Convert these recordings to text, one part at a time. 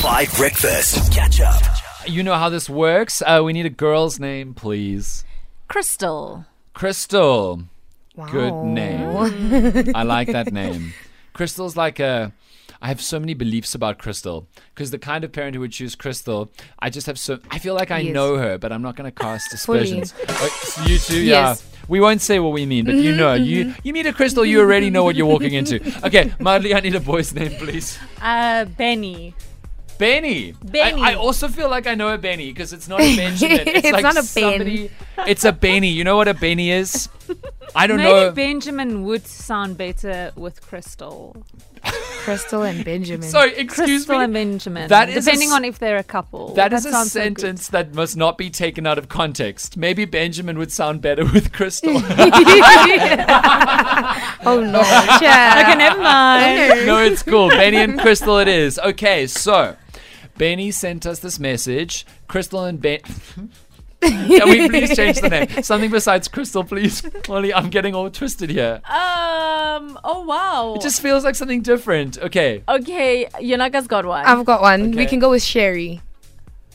5 Breakfast. Catch up. You know how this works. Uh, we need a girl's name, please. Crystal. Crystal. Good name. I like that name. Crystal's like a. I have so many beliefs about Crystal because the kind of parent who would choose Crystal, I just have so. I feel like I Yes. know her, but I'm not going to cast Fully. aspersions. Uh, you too, yeah. Yes. We won't say what we mean, but you know, you you meet a Crystal, you already know what you're walking into. Okay, Madly, I need a boy's name, please. Uh, Benny. Benny. Benny. I, I also feel like I know a Benny because it's not a Benjamin. It's, It's like not a Ben. It's a Benny. You know what a Benny is? I don't Maybe know. Maybe Benjamin would sound better with Crystal. Crystal and Benjamin. Sorry, excuse Crystal me. and Benjamin. That is depending s- on if they're a couple. That is a sounds so sentence that must not be taken out of context. Maybe Benjamin would sound better with Crystal. oh no. Okay, never mind. no, it's cool. Benny and Crystal it is. Okay, so Benny sent us this message. Crystal and Ben. Can we please change the name? Something besides Crystal, please. Molly, I'm getting all twisted here. Um. Oh wow. It just feels like something different. Okay. okay. Yanaga's got one. I've got one. We can go with Sherry.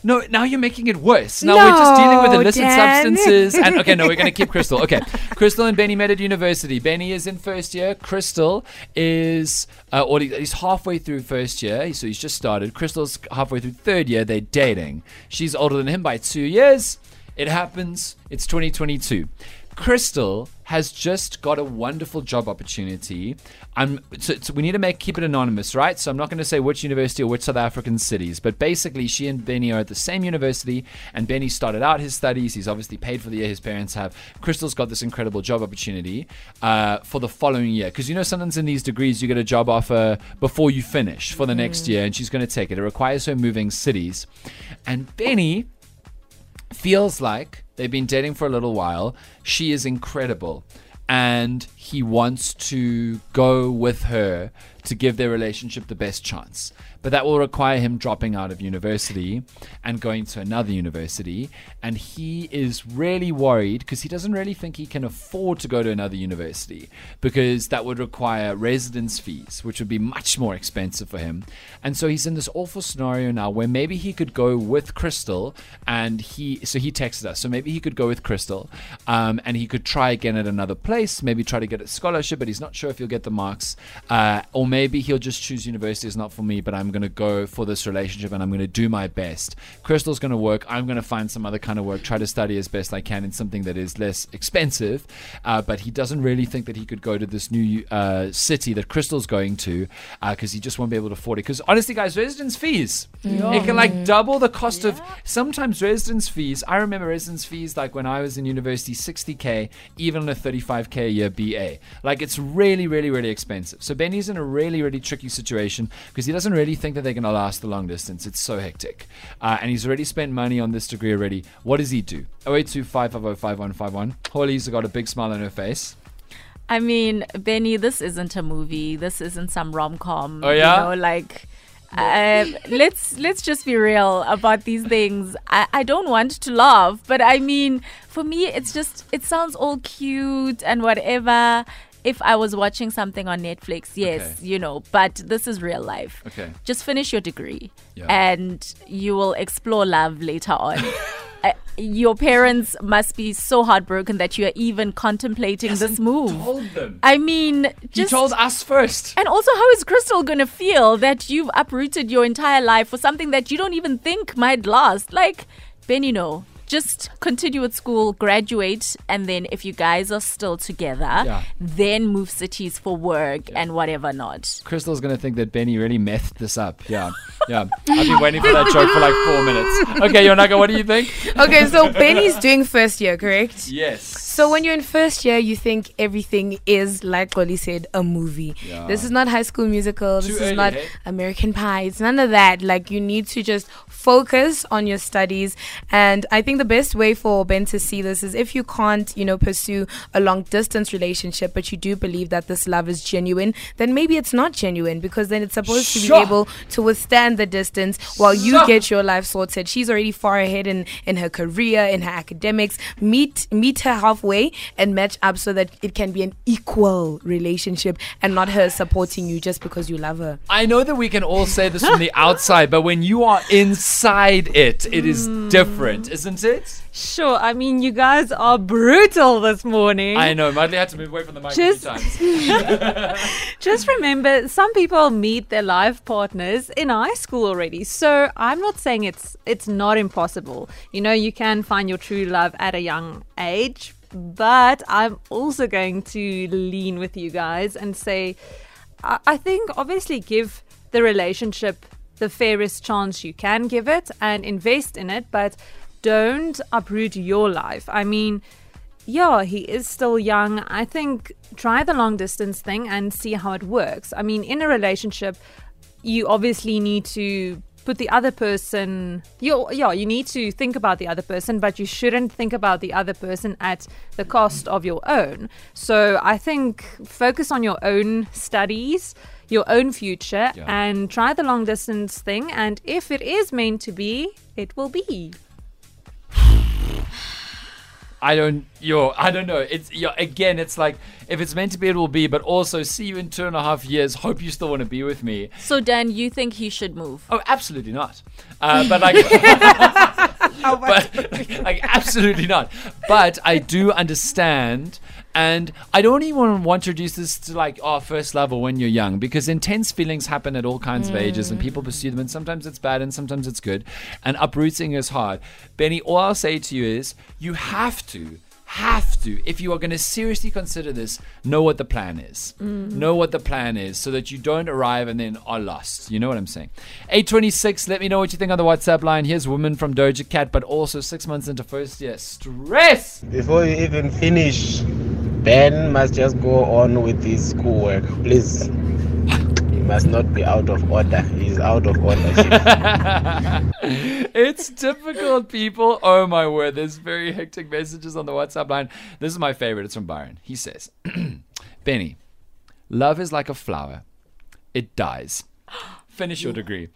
No, now you're making it worse. Now we're just dealing with illicit Dan. substances. And okay, no, we're going to keep Crystal. Okay. Crystal and Benny met at university. Benny is in first year. Crystal is, uh, or he's halfway through first year. So he's just started. Crystal's halfway through third year. They're dating. She's older than him by two years. It happens. It's 2022. Crystal has just got a wonderful job opportunity. I'm so, so we need to make keep it anonymous, right? So I'm not going to say which university or which South African cities, but basically she and Benny are at the same university, and Benny started out his studies. He's obviously paid for the year his parents have. Crystal's got this incredible job opportunity uh, for the following year because you know sometimes in these degrees you get a job offer before you finish for the next year, and she's going to take it. It requires her moving cities, and Benny feels like they've been dating for a little while. She is incredible. And he wants to go with her to give their relationship the best chance. But that will require him dropping out of university and going to another university. And he is really worried because he doesn't really think he can afford to go to another university because that would require residence fees, which would be much more expensive for him. And so he's in this awful scenario now where maybe he could go with Crystal and he, so he texted us. So maybe he could go with Crystal um, and he could try again at another place, maybe try to get a scholarship, but he's not sure if he'll get the marks. Uh, or maybe he'll just choose university is not for me, but I'm going to go for this relationship and I'm going to do my best. Crystal's going to work. I'm going to find some other kind of work, try to study as best I can in something that is less expensive. Uh, but he doesn't really think that he could go to this new uh, city that Crystal's going to because he just won't be able to afford it. Because honestly, guys, residence fees, it can like double the cost of sometimes residence fees. I remember residence fees like when I was in university, 60K, even on a 35K a year BA. Like it's really, really, really expensive. So Benny's in a really, really really tricky situation because he doesn't really think that they're going to last the long distance. It's so hectic. Uh, and he's already spent money on this degree already. What does he do? 082 5151. Holly's got a big smile on her face. I mean, Benny, this isn't a movie. This isn't some rom com. Oh, yeah? You know, like. Uh, let's let's just be real about these things. I, I don't want to laugh, but I mean, for me, it's just it sounds all cute and whatever. If I was watching something on Netflix, yes, Okay. you know, but this is real life. Okay. Just finish your degree, Yeah. and you will explore love later on. Uh, your parents must be so heartbroken that you are even contemplating this move. Told them. I mean, He just told us first. and also, how is Crystal gonna feel that you've uprooted your entire life for something that you don't even think might last? Like, Benny, no. Just continue at school, graduate, and then if you guys are still together, Yeah. then move cities for work and whatever not. Crystal's gonna think that Benny really methed this up. Yeah, yeah. I've been waiting for that joke for like four minutes. Okay, Yonaga, what do you think? Okay, so Benny's doing first year, correct? Yes. So when you're in first year, you think everything is like Oli said, a movie. Yeah. This is not High School Musical. Too this early, is not hey? American Pie. It's none of that. Like you need to just focus on your studies. And I think the best way for Ben to see this is if you can't, you know, pursue a long distance relationship, but you do believe that this love is genuine, then maybe it's not genuine because then it's supposed to be able to withstand extend the distance while you get your life sorted. She's already far ahead in, in her career, in her academics. Meet meet her halfway and match up so that it can be an equal relationship and not her supporting you just because you love her. I know that we can all say this from the outside, but when you are inside it, it is hmm. different, isn't it? Sure. I mean, you guys are brutal this morning. I know. Madly had to move away from the mic Just- a few times. Just remember, some people meet their life partners in high school already. So I'm not saying it's it's not impossible. You know, you can find your true love at a young age. But I'm also going to lean with you guys and say, I, I think obviously give the relationship the fairest chance you can give it and invest in it, but don't uproot your life. I mean, yeah, he is still young. I think try the long distance thing and see how it works. I mean, in a relationship, you obviously need to put the other person you yeah you need to think about the other person but you shouldn't think about the other person at the cost of your own so i think focus on your own studies your own future Yeah. and try the long distance thing and if it is meant to be it will be I don't, yo, I don't know. It's yo, again, it's like if it's meant to be, it will be. But also, see you in two and a half years. Hope you still want to be with me. So Dan, you think he should move? Oh, absolutely not. Uh, but like, but like, absolutely not. But I do understand, and I don't even want to reduce this to like our first love or when you're young, because intense feelings happen at all kinds of ages, and hmm. people pursue them, and sometimes it's bad and sometimes it's good, and uprooting is hard. Benny, all I'll say to you is, you have to have to, if you are going to seriously consider this, know what the plan is. Mm. Know what the plan is so that you don't arrive and then are lost. You know what I'm saying? 826, let me know what you think on the WhatsApp line. Here's Woman from Doja Cat, but also six months into first year. Stress! Before you even finish, Ben must just go on with his schoolwork. Please. Must not be out of order. He's out of order. it's difficult, people. Oh my word, there's very hectic messages on the WhatsApp line. This is my favorite. It's from Byron. He says, Benny, love is like a flower, it dies. Finish your degree.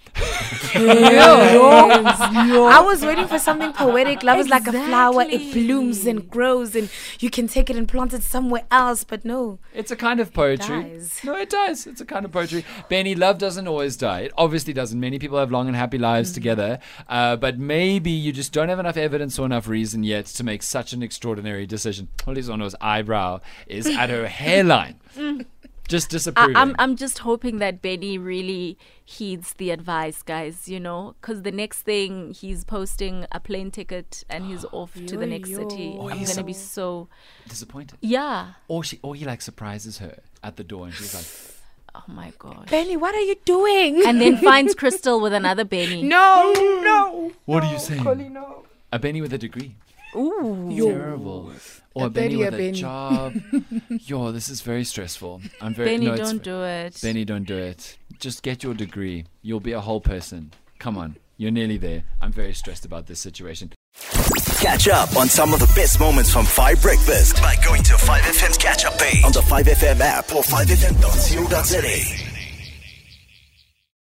I was waiting for something poetic. Love is like a flower; it blooms and grows, and you can take it and plant it somewhere else. But no, It's a kind of poetry. dies. No, it does. It's a kind of poetry. Benny, love doesn't always die. It obviously doesn't. Many people have long and happy lives together, uh, but maybe you just don't have enough evidence or enough reason yet to make such an extraordinary decision. Holizono's eyebrow is at her hairline. Just I, disapproving. I'm I'm just hoping that Benny really heeds the advice, guys. You know, because the next thing he's posting a plane ticket and he's off to the next city. Yo-yo. I'm gonna be so- so disappointed. yeah. Or she, or he like surprises her at the door, and she's like, Oh my god. Benny, what are you doing? And then finds Crystal with another Benny. no, no. "What are you saying?" A Benny with a degree. Ooh. Terrible. Or a, A Benny Benny, a with a Benny. job. Yo, this is very stressful. I'm very Benny, no, it's- don't do it. Benny, don't do it. Just get your degree. You'll be a whole person. Come on. You're nearly there. I'm very stressed about this situation. Catch up on some of the best moments from 5 Breakfast by going to 5FM's catch up page on the 5FM app or 5FM.co.za.